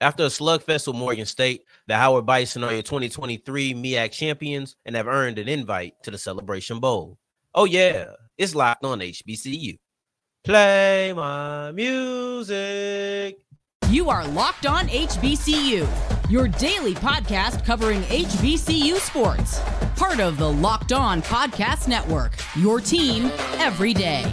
After a slugfest with Morgan State, the Howard Bison are your 2023 MEAC champions and have earned an invite to the Celebration Bowl. Oh, yeah, it's locked on HBCU. Play my music. You are Locked On HBCU, your daily podcast covering HBCU sports. Part of the Locked On Podcast Network, your team every day.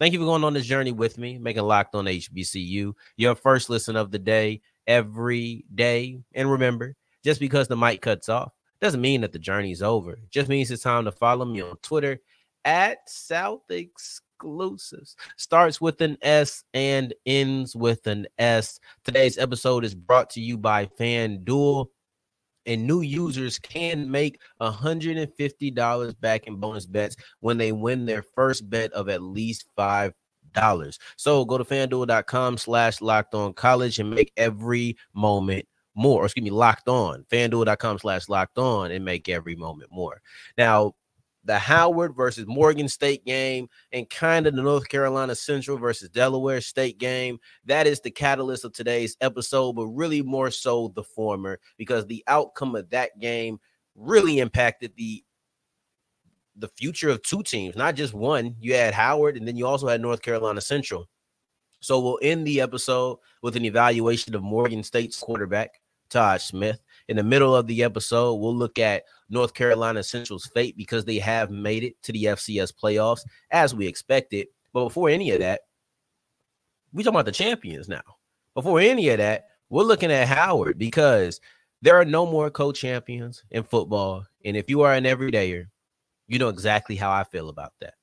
Thank you for going on this journey with me, making Locked on HBCU your first listen of the day every day. And remember, just because the mic cuts off doesn't mean that the journey's over. It just means it's time to follow me on Twitter at South Exclusives. Starts with an S and ends with an S. Today's episode is brought to you by FanDuel and new users can make $150 back in bonus bets when they win their first bet of at least five dollars. So go to fanduel.com slash locked on college and make every moment more. Or excuse me, locked on. Fanduel.com slash locked on and make every moment more. Now, the Howard versus Morgan State game and kind of the North Carolina Central versus Delaware State game. That is the catalyst of today's episode, but really more so the former because the outcome of that game really impacted the the future of two teams, not just one. You had Howard and then you also had North Carolina Central. So we'll end the episode with an evaluation of Morgan State's quarterback, Tahj Smith. In the middle of the episode, we'll look at North Carolina Central's fate because they have made it to the FCS playoffs as we expected. But before any of that, we talking about the champions now. Before any of that, we're looking at Howard because there are no more co-champions in football. And if you are an everydayer, you know exactly how I feel about that.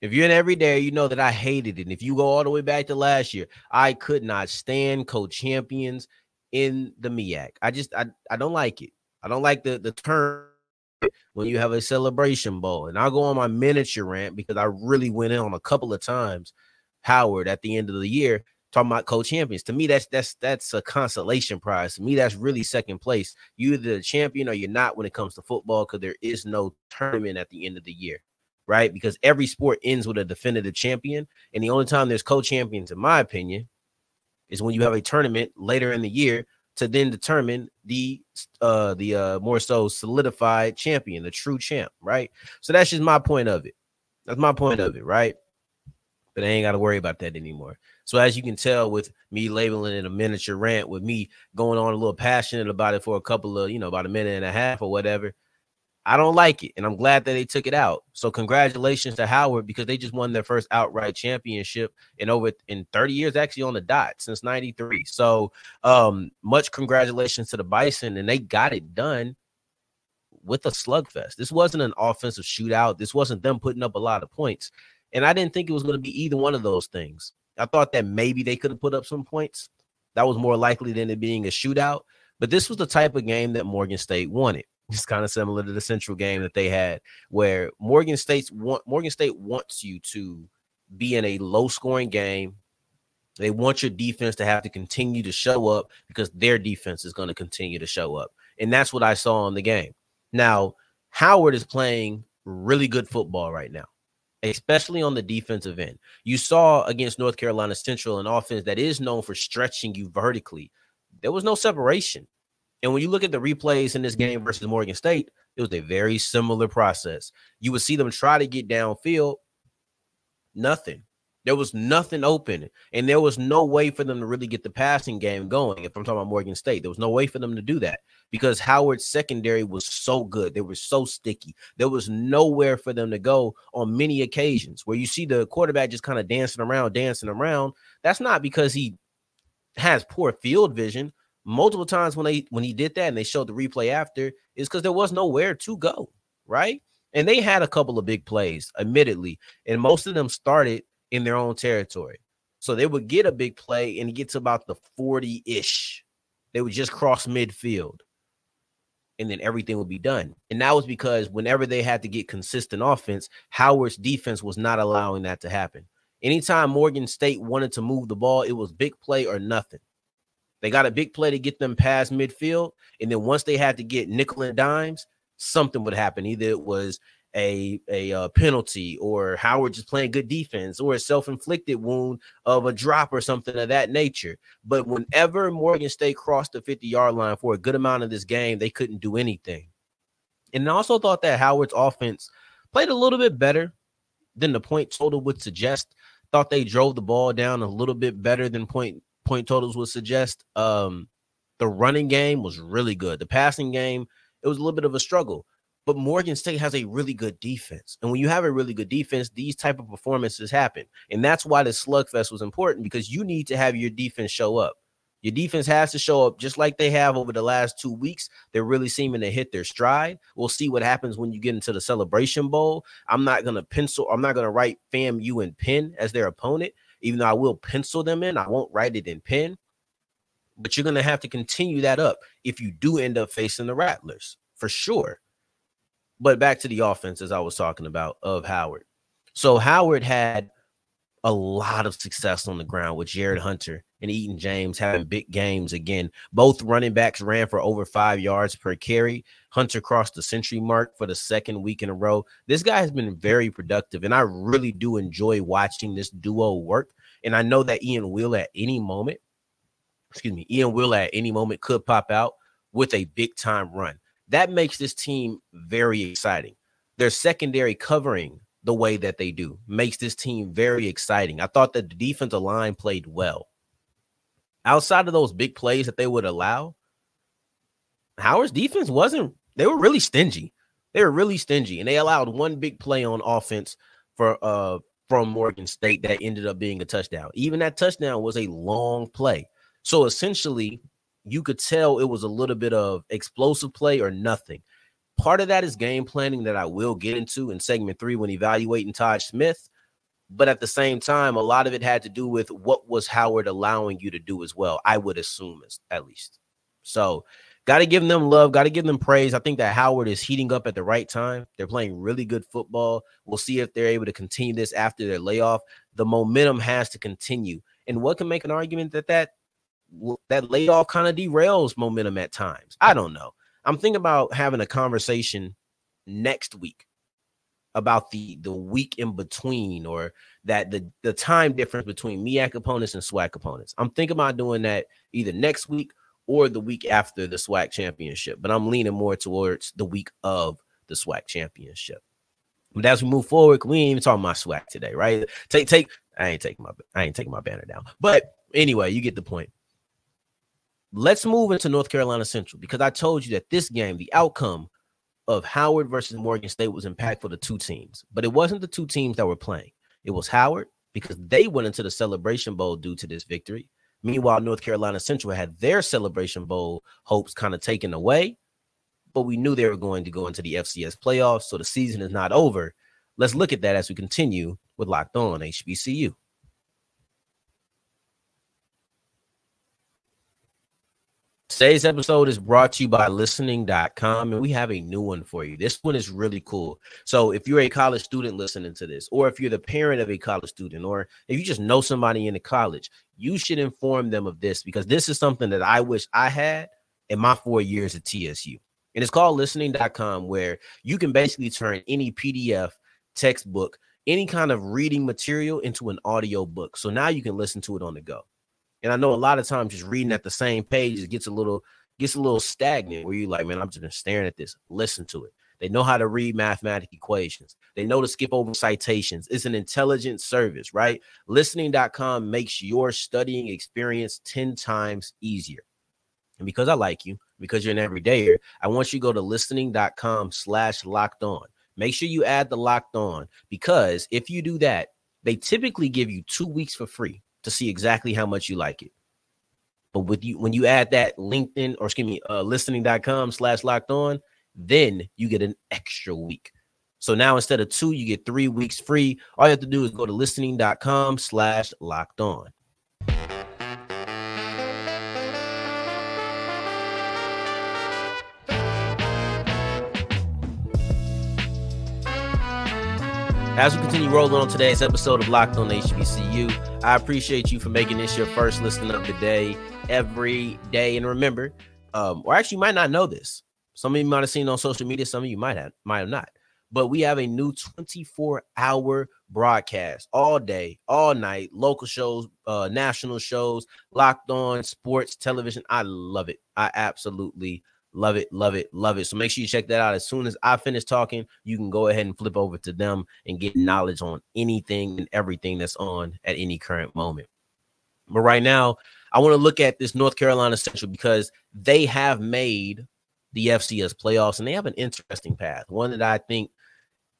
If you're an everyday, you know that I hated it. And if you go all the way back to last year, I could not stand co-champions in the MEAC. I just I, I don't like it. I don't like the the term when you have a celebration bowl. And I'll go on my miniature rant because I really went in on a couple of times Howard at the end of the year talking about co-champions. To me, that's that's that's a consolation prize. To me, that's really second place. You're either the champion or you're not when it comes to football because there is no tournament at the end of the year, right? Because every sport ends with a definitive champion, and the only time there's co-champions, in my opinion, is when you have a tournament later in the year to then determine the uh the uh more so solidified champion, the true champ, right? So that's just my point of it. That's my point of it, right? But I ain't got to worry about that anymore. So as you can tell with me labeling it a miniature rant, with me going on a little passionate about it for a couple of, you know, about a minute and a half or whatever, I don't like it, and I'm glad that they took it out. So congratulations to Howard because they just won their first outright championship in over in 30 years, actually on the dot since '93. So um, much congratulations to the Bison, and they got it done with a slugfest. This wasn't an offensive shootout. This wasn't them putting up a lot of points, and I didn't think it was going to be either one of those things. I thought that maybe they could have put up some points. That was more likely than it being a shootout. But this was the type of game that Morgan State wanted. It's kind of similar to the Central game that they had, where Morgan State's want Morgan State wants you to be in a low scoring game. They want your defense to have to continue to show up because their defense is going to continue to show up. And that's what I saw in the game. Now, Howard is playing really good football right now, especially on the defensive end. You saw against North Carolina Central an offense that is known for stretching you vertically. There was no separation. And when you look at the replays in this game versus Morgan State, it was a very similar process. You would see them try to get downfield, nothing. There was nothing open, and there was no way for them to really get the passing game going. If I'm talking about Morgan State, there was no way for them to do that because Howard's secondary was so good. They were so sticky. There was nowhere for them to go on many occasions where you see the quarterback just kind of dancing around, dancing around. That's not because he has poor field vision multiple times when they when he did that and they showed the replay after is because there was nowhere to go, right? And they had a couple of big plays, admittedly, and most of them started in their own territory. So they would get a big play and get to about the 40-ish. They would just cross midfield. And then everything would be done. And that was because whenever they had to get consistent offense, Howard's defense was not allowing that to happen. Anytime Morgan State wanted to move the ball, it was big play or nothing. They got a big play to get them past midfield. And then once they had to get nickel and dimes, something would happen. Either it was a, a uh, penalty or Howard just playing good defense or a self-inflicted wound of a drop or something of that nature. But whenever Morgan State crossed the 50-yard line for a good amount of this game, they couldn't do anything. And I also thought that Howard's offense played a little bit better than the point total would suggest. Thought they drove the ball down a little bit better than point point totals would suggest. Um, the running game was really good. The passing game, it was a little bit of a struggle. But Morgan State has a really good defense. And when you have a really good defense, these type of performances happen. And that's why the slugfest was important because you need to have your defense show up. Your defense has to show up just like they have over the last two weeks. They're really seeming to hit their stride. We'll see what happens when you get into the celebration bowl. I'm not to pencil, I'm not to write FAMU and pen as their opponent even though I will pencil them in, I won't write it in pen. But you're going to have to continue that up if you do end up facing the Rattlers for sure. But back to the offense, as I was talking about of Howard. So Howard had a lot of success on the ground with Jarrett Hunter and Eden James having big games again. Both running backs ran for over five yards per carry. Hunter crossed the century mark for the second week in a row. This guy has been very productive, and I really do enjoy watching this duo work. And I know that Ian Will at any moment, excuse me, Ian Will at any moment could pop out with a big time run. That makes this team very exciting. Their secondary covering the way that they do makes this team very exciting. I thought that the defensive line played well. Outside of those big plays that they would allow, Howard's defense wasn't, they were really stingy. They were really stingy, and they allowed one big play on offense for uh from Morgan State that ended up being a touchdown. Even that touchdown was a long play. So essentially, you could tell it was a little bit of explosive play or nothing. Part of that is game planning that I will get into in segment three when evaluating Tahj Smith. But at the same time, a lot of it had to do with what was Howard allowing you to do as well. I would assume, at least. So, got to give them love, got to give them praise. I think that Howard is heating up at the right time. They're playing really good football. We'll see if they're able to continue this after their layoff. The momentum has to continue. And what can make an argument that that that layoff kind of derails momentum at times? I don't know. I'm thinking about having a conversation next week about the the week in between or that the the time difference between MEAC opponents and SWAC opponents. I'm thinking about doing that either next week or the week after the SWAC championship, but I'm leaning more towards the week of the SWAC championship. But as we move forward, we ain't even talking about SWAC today, right? Take take I ain't taking my I ain't taking my banner down. But anyway, you get the point. Let's move into North Carolina Central because I told you that this game, the outcome of Howard versus Morgan State was impactful to two teams, but it wasn't the two teams that were playing. It was Howard because they went into the Celebration Bowl due to this victory. Meanwhile, North Carolina Central had their Celebration Bowl hopes kind of taken away, but we knew they were going to go into the FCS playoffs, so the season is not over. Let's look at that as we continue with Locked On HBCU. Today's episode is brought to you by listening.com, and we have a new one for you. This one is really cool. So, if you're a college student listening to this, or if you're the parent of a college student, or if you just know somebody in the college, you should inform them of this because this is something that I wish I had in my four years at TSU. And it's called listening.com, where you can basically turn any PDF, textbook, any kind of reading material into an audio book. So now you can listen to it on the go. And I know a lot of times just reading at the same page it gets a little gets a little stagnant where you like, man, I'm just staring at this. Listen to it. They know how to read mathematical equations. They know to skip over citations. It's an intelligent service, right? Listening.com makes your studying experience 10 times easier. And because I like you, because you're an everydayer, I want you to go to listening.com slash locked on. Make sure you add the locked on because if you do that, they typically give you two weeks for free to see exactly how much you like it. But with you, when you add that LinkedIn or excuse me, uh, listening.com slash locked on, then you get an extra week. So now instead of two, you get three weeks free. All you have to do is go to listening.com slash locked on. As we continue rolling on today's episode of Locked on HBCU, I appreciate you for making this your first listen of the day every day. And remember, um, or actually, you might not know this. Some of you might have seen on social media, some of you might have, might have not. But we have a new 24 hour broadcast all day, all night, local shows, uh, national shows, locked on sports, television. I love it. I absolutely Love it, love it, love it. So make sure you check that out. As soon as I finish talking, you can go ahead and flip over to them and get knowledge on anything and everything that's on at any current moment. But right now, I want to look at this North Carolina Central because they have made the FCS playoffs and they have an interesting path, one that I think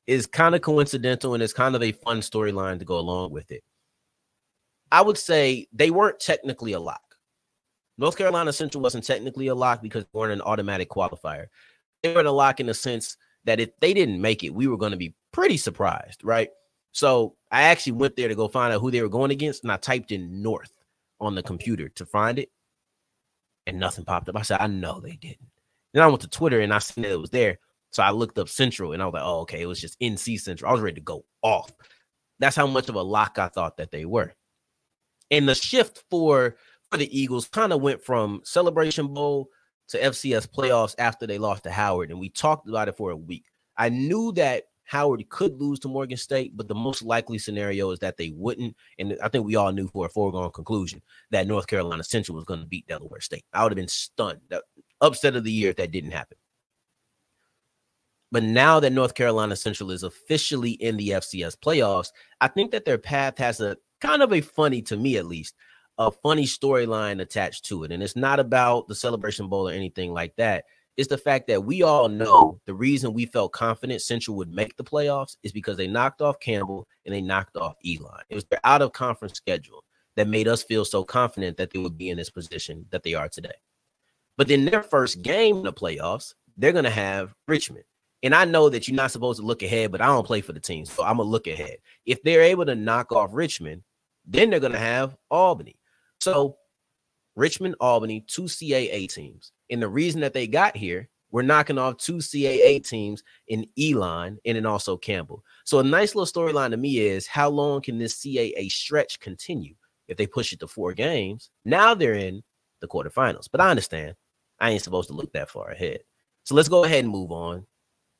is kind of coincidental and it's kind of a fun storyline to go along with it. I would say they weren't technically a lock. North Carolina Central wasn't technically a lock because they weren't an automatic qualifier. They were a lock in the sense that if they didn't make it, we were going to be pretty surprised, right? So I actually went there to go find out who they were going against, and I typed in North on the computer to find it, and nothing popped up. I said, I know they didn't. Then I went to Twitter and I seen that it was there. So I looked up Central and I was like, oh, okay, it was just NC Central. I was ready to go off. That's how much of a lock I thought that they were. And the shift for for the Eagles kind of went from Celebration Bowl to FCS playoffs after they lost to Howard, and we talked about it for a week. I knew that Howard could lose to Morgan State, but the most likely scenario is that they wouldn't. And I think we all knew for a foregone conclusion that North Carolina Central was going to beat Delaware State. I would have been stunned. That upset of the year if that didn't happen. But now that North Carolina Central is officially in the FCS playoffs, I think that their path has a kind of a funny, to me at least, a funny storyline attached to it. And it's not about the Celebration Bowl or anything like that. It's the fact that we all know the reason we felt confident Central would make the playoffs is because they knocked off Campbell and they knocked off Elon. It was their out of conference schedule that made us feel so confident that they would be in this position that they are today. But then their first game in the playoffs, they're going to have Richmond. And I know that you're not supposed to look ahead, but I don't play for the team. So I'm going to look ahead. If they're able to knock off Richmond, then they're going to have Albany. So Richmond, Albany, two CAA teams. And the reason that they got here, we're knocking off two CAA teams in Elon and then also Campbell. So a nice little storyline to me is how long can this CAA stretch continue? If they push it to four games, now they're in the quarterfinals. But I understand I ain't supposed to look that far ahead. So let's go ahead and move on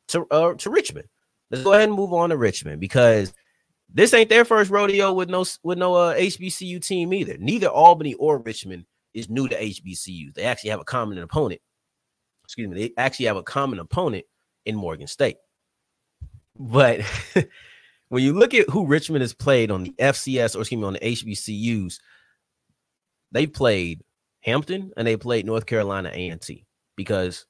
to uh, to Richmond. Let's go ahead and move on to Richmond because this ain't their first rodeo with no with no uh, HBCU team either. Neither Albany or Richmond is new to HBCUs. They actually have a common opponent. Excuse me. They actually have a common opponent in Morgan State. But when you look at who Richmond has played on the FCS or excuse me on the HBCUs, they played Hampton and they played North Carolina A&T because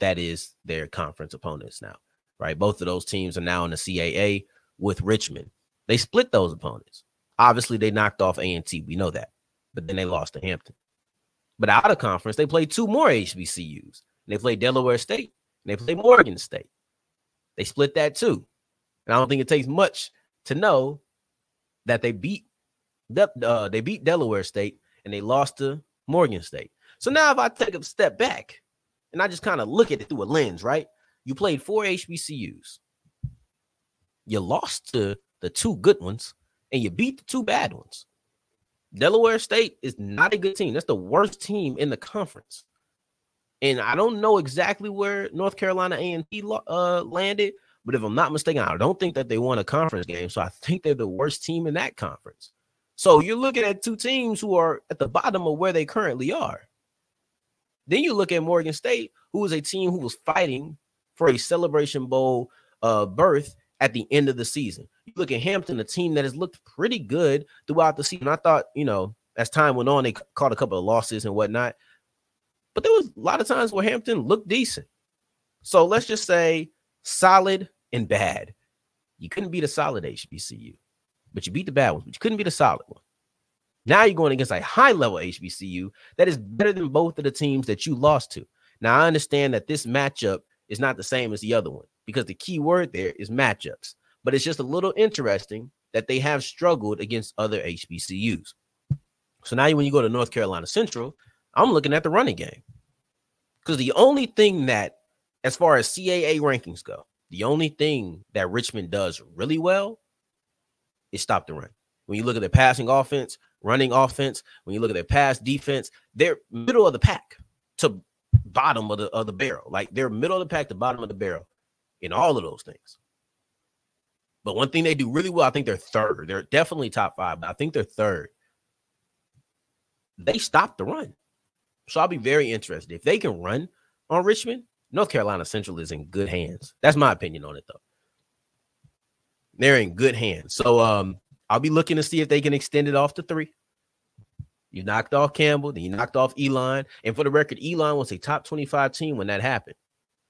that is their conference opponents now, right? Both of those teams are now in the CAA with Richmond. They split those opponents. Obviously, they knocked off A&T. We know that. But then they lost to Hampton. But out of conference, they played two more HBCUs. They played Delaware State and they played Morgan State. They split that too. And I don't think it takes much to know that they beat uh, they beat Delaware State and they lost to Morgan State. So now if I take a step back and I just kind of look at it through a lens, right? You played four HBCUs. You lost to the two good ones, and you beat the two bad ones. Delaware State is not a good team. That's the worst team in the conference. And I don't know exactly where North Carolina A&T uh, landed, but if I'm not mistaken, I don't think that they won a conference game. So I think they're the worst team in that conference. So you're looking at two teams who are at the bottom of where they currently are. Then you look at Morgan State, who is a team who was fighting for a Celebration Bowl uh, berth at the end of the season. You look at Hampton, a team that has looked pretty good throughout the season. I thought, you know, as time went on, they caught a couple of losses and whatnot. But there was a lot of times where Hampton looked decent. So let's just say solid and bad. You couldn't beat a solid HBCU, but you beat the bad ones, but you couldn't beat a solid one. Now you're going against a high level HBCU that is better than both of the teams that you lost to. Now I understand that this matchup is not the same as the other one because the key word there is matchups, but it's just a little interesting that they have struggled against other HBCUs. So now when you go to North Carolina Central, I'm looking at the running game because the only thing that, as far as CAA rankings go, the only thing that Richmond does really well is stop the run. When you look at the passing offense, running offense, when you look at their pass defense, they're middle of the pack to bottom of the of the barrel. Like they're middle of the pack to bottom of the barrel in all of those things. But one thing they do really well, I think they're third. They're definitely top five, but I think they're third. They stop the run. So I'll be very interested. If they can run on Richmond, North Carolina Central is in good hands. That's my opinion on it, though. They're in good hands. So um, I'll be looking to see if they can extend it off to three. You knocked off Campbell, then you knocked off Elon. And for the record, Elon was a top 25 team when that happened.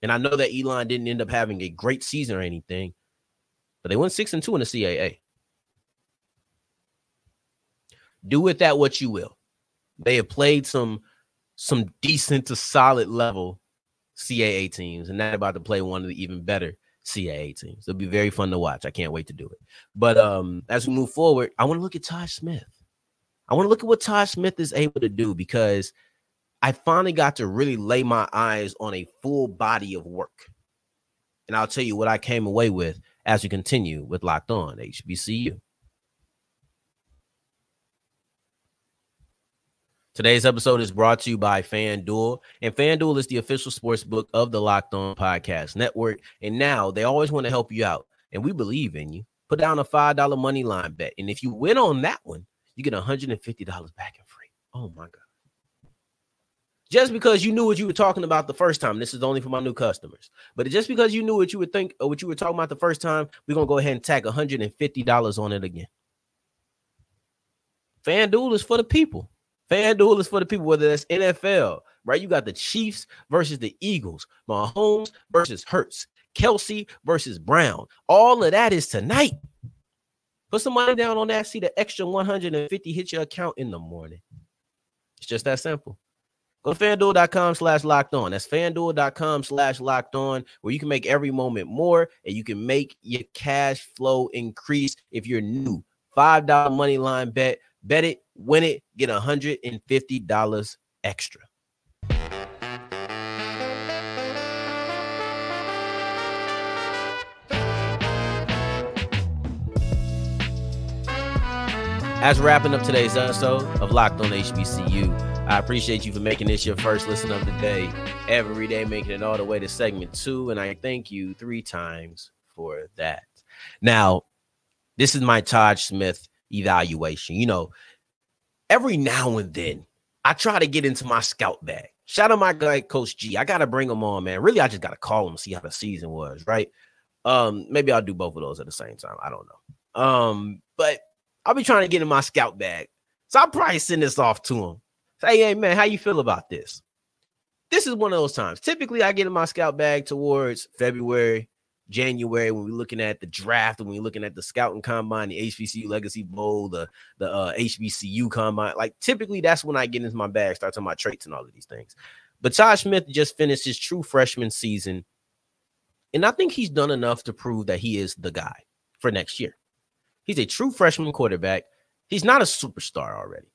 And I know that Elon didn't end up having a great season or anything, but they went six and two in the CAA. Do with that what you will. They have played some some decent to solid level CAA teams, and now about to play one of the even better CAA teams. It'll be very fun to watch. I can't wait to do it. But um, as we move forward, I want to look at Tahj Smith. I want to look at what Tahj Smith is able to do because I finally got to really lay my eyes on a full body of work. And I'll tell you what I came away with as we continue with Locked On HBCU. Today's episode is brought to you by FanDuel, and FanDuel is the official sports book of the Locked On Podcast Network. And now they always want to help you out, and we believe in you. Put down a $5 money line bet, and if you win on that one, you get $150 back and free. Oh my God. Just because you knew what you were talking about the first time, this is only for my new customers. But just because you knew what you would think or what you were talking about the first time, we're gonna go ahead and tack $150 on it again. FanDuel is for the people. FanDuel is for the people, whether that's NFL, right? You got the Chiefs versus the Eagles, Mahomes versus Hurts, Kelce versus Brown. All of that is tonight. Put some money down on that. See the extra 150 hit your account in the morning. It's just that simple. Go to fanduel.com slash locked on. That's fanduel.com slash locked on, where you can make every moment more and you can make your cash flow increase if you're new. $5 money line bet Bet it, win it, get $150 extra. As wrapping up today's episode of Locked on HBCU, I appreciate you for making this your first listen of the day. Every day, making it all the way to segment two. And I thank you three times for that. Now, this is my Tahj Smith evaluation. You know, every now and then I try to get into my scout bag. Shout out my guy, Coach G. I gotta bring him on, man. Really, I just gotta call him and see how the season was, right? Um, maybe I'll do both of those at the same time. I don't know. Um, but I'll be trying to get in my scout bag. So I'll probably send this off to him. Say, hey man, how you feel about this? This is one of those times. Typically, I get in my scout bag towards February, January when we're looking at the draft, when we're looking at the scouting combine, the HBCU Legacy Bowl, the the uh, HBCU combine. Like typically, that's when I get into my bag, start talking about traits and all of these things. But Tahj Smith just finished his true freshman season, and I think he's done enough to prove that he is the guy for next year. He's a true freshman quarterback. He's not a superstar already.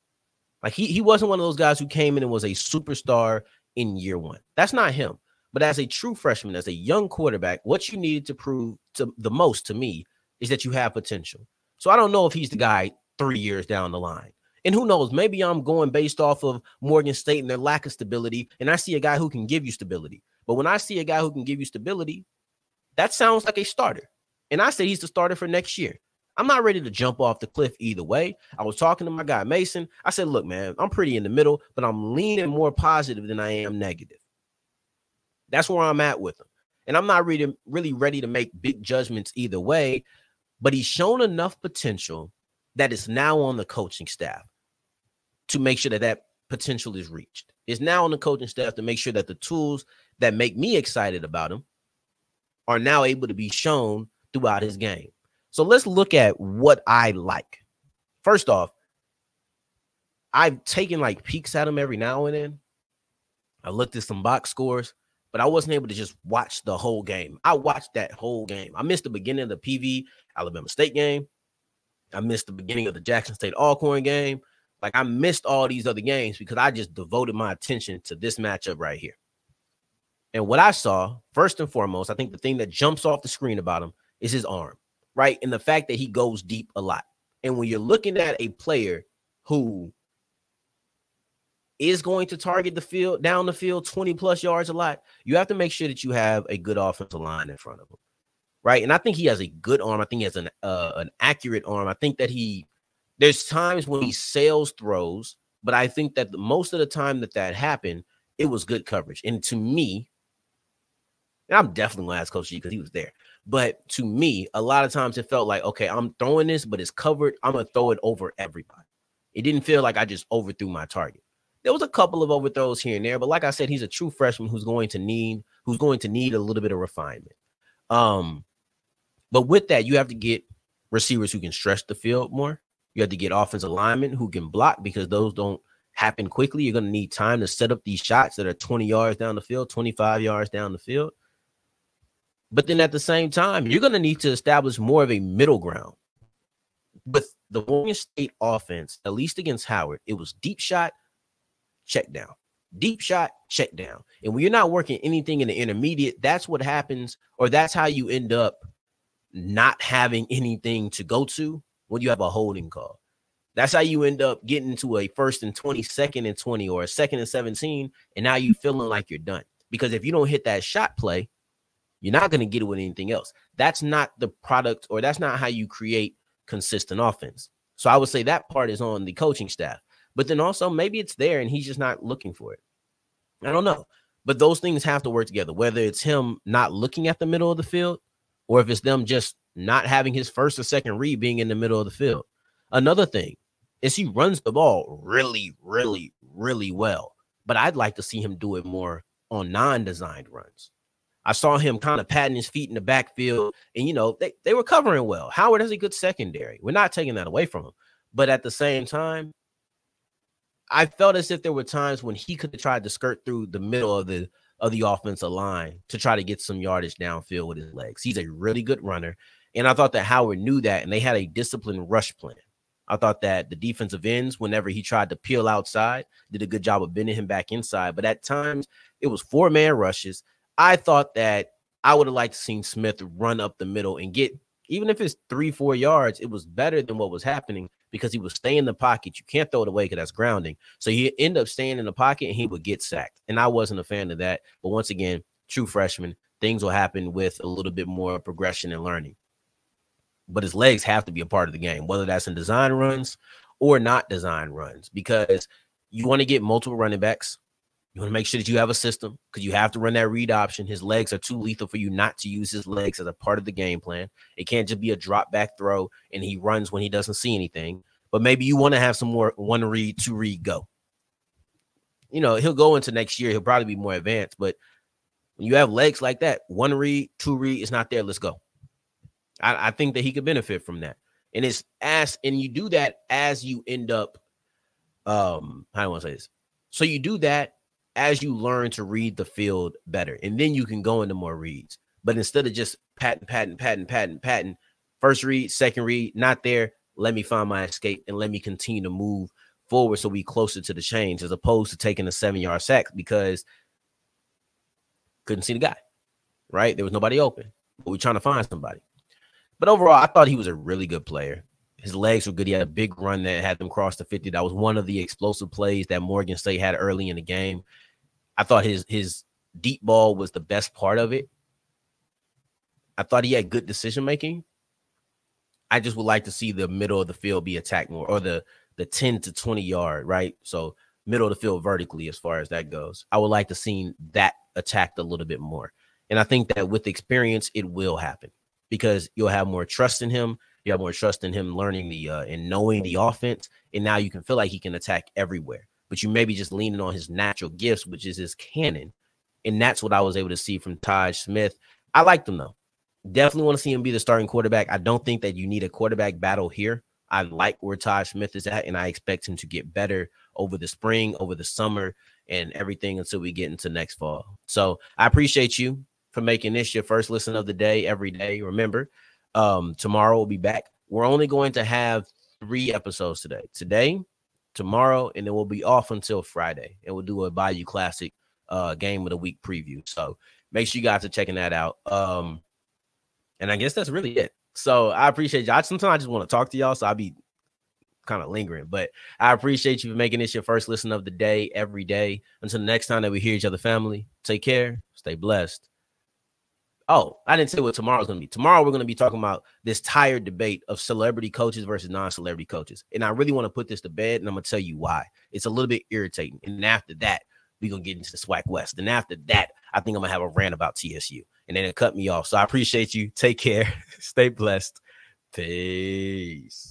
Like he he wasn't one of those guys who came in and was a superstar in year one. That's not him. But as a true freshman, as a young quarterback, what you needed to prove to the most to me is that you have potential. So I don't know if he's the guy three years down the line. And who knows? Maybe I'm going based off of Morgan State and their lack of stability, and I see a guy who can give you stability. But when I see a guy who can give you stability, that sounds like a starter. And I said he's the starter for next year. I'm not ready to jump off the cliff either way. I was talking to my guy Mason. I said, look, man, I'm pretty in the middle, but I'm leaning more positive than I am negative. That's where I'm at with him. And I'm not really, really ready to make big judgments either way, but he's shown enough potential that is now on the coaching staff to make sure that that potential is reached. It's now on the coaching staff to make sure that the tools that make me excited about him are now able to be shown throughout his game. So let's look at what I like. First off, I've taken like peeks at him every now and then. I looked at some box scores, but I wasn't able to just watch the whole game. I watched that whole game. I missed the beginning of the PV Alabama State game. I missed the beginning of the Jackson State Alcorn game. Like I missed all these other games because I just devoted my attention to this matchup right here. And what I saw, first and foremost, I think the thing that jumps off the screen about him is his arm, right? And the fact that he goes deep a lot. And when you're looking at a player who is going to target the field down the field 20 plus yards a lot, you have to make sure that you have a good offensive line in front of him. Right. And I think he has a good arm. I think he has an uh, an accurate arm. I think that he there's times when he sails throws, but I think that the, most of the time that that happened, it was good coverage. And to me, and I'm definitely gonna ask Coach G because he was there. But to me, a lot of times it felt like, okay, I'm throwing this, but it's covered. I'm gonna throw it over everybody. It didn't feel like I just overthrew my target. There was a couple of overthrows here and there, but like I said, he's a true freshman who's going to need who's going to need a little bit of refinement. Um, but with that, you have to get receivers who can stretch the field more. You have to get offensive linemen who can block because those don't happen quickly. You're going to need time to set up these shots that are 20 yards down the field, 25 yards down the field. But then at the same time, you're going to need to establish more of a middle ground. With the Morgan State offense, at least against Howard, it was deep shot, check down. Deep shot, check down. And when you're not working anything in the intermediate, that's what happens, or that's how you end up not having anything to go to when you have a holding call. That's how you end up getting to a first and 20, second and 20, or a second and 17. And now you're feeling like you're done. Because if you don't hit that shot play, you're not going to get it with anything else. That's not the product, or that's not how you create consistent offense. So I would say that part is on the coaching staff. But then also maybe it's there and he's just not looking for it. I don't know. But those things have to work together, whether it's him not looking at the middle of the field or if it's them just not having his first or second read being in the middle of the field. Another thing is he runs the ball really, really, really well. But I'd like to see him do it more on non-designed runs. I saw him kind of patting his feet in the backfield, and you know, they, they were covering well. Howard has a good secondary. We're not taking that away from him. But at the same time, I felt as if there were times when he could have tried to skirt through the middle of the of the offensive line to try to get some yardage downfield with his legs. He's a really good runner. And I thought that Howard knew that and they had a disciplined rush plan. I thought that the defensive ends, whenever he tried to peel outside, did a good job of bending him back inside. But at times, it was four man rushes. I thought that I would have liked to seen Smith run up the middle and get, even if it's three, four yards, it was better than what was happening because he would stay in the pocket. You can't throw it away because that's grounding. So he end up staying in the pocket and he would get sacked. And I wasn't a fan of that. But once again, true freshman, things will happen with a little bit more progression and learning but his legs have to be a part of the game, whether that's in design runs or not design runs, because you want to get multiple running backs. You want to make sure that you have a system because you have to run that read option. His legs are too lethal for you not to use his legs as a part of the game plan. It can't just be a drop back throw and he runs when he doesn't see anything. But maybe you want to have some more one read, two read, go. You know, he'll go into next year. He'll probably be more advanced. But when you have legs like that, one read, two read is not there. Let's go. I, I think that he could benefit from that. And it's as and you do that as you end up um how do I want to say this? So you do that as you learn to read the field better, and then you can go into more reads. But instead of just patent, patent, patent, patent, patent, first read, second read, not there. Let me find my escape and let me continue to move forward so we closer to the change as opposed to taking a seven yard sack because couldn't see the guy, right? There was nobody open. But we're trying to find somebody. But overall, I thought he was a really good player. His legs were good. He had a big run that had them cross the 50. That was one of the explosive plays that Morgan State had early in the game. I thought his his deep ball was the best part of it. I thought he had good decision making. I just would like to see the middle of the field be attacked more, or the the 10 to 20 yard, right? So middle of the field vertically, as far as that goes. I would like to see that attacked a little bit more. And I think that with experience, it will happen because you'll have more trust in him. You have more trust in him learning the uh, and knowing the offense, and now you can feel like he can attack everywhere. But you may be just leaning on his natural gifts, which is his cannon, and that's what I was able to see from Tahj Smith. I like him though. Definitely want to see him be the starting quarterback. I don't think that you need a quarterback battle here. I like where Tahj Smith is at, and I expect him to get better over the spring, over the summer, and everything until we get into next fall. So I appreciate you for making this your first listen of the day every day. Remember, um, tomorrow we'll be back. We're only going to have three episodes today. Today, tomorrow, and then we'll be off until Friday, and we'll do a Bayou Classic uh game of the week preview. So make sure you guys are checking that out. Um, and I guess that's really it. So I appreciate y'all. Sometimes I just want to talk to y'all, so I'll be kind of lingering, but I appreciate you for making this your first listen of the day every day. Until the next time that we hear each other, family, take care, stay blessed. Oh, I didn't say what tomorrow's gonna be. Tomorrow we're gonna be talking about this tired debate of celebrity coaches versus non-celebrity coaches, and I really want to put this to bed, and I'm gonna tell you why. It's a little bit irritating. And after that, we're gonna get into the SWAC West. And after that, I think I'm gonna have a rant about TSU, and then it cut me off. So I appreciate you. Take care, stay blessed, peace.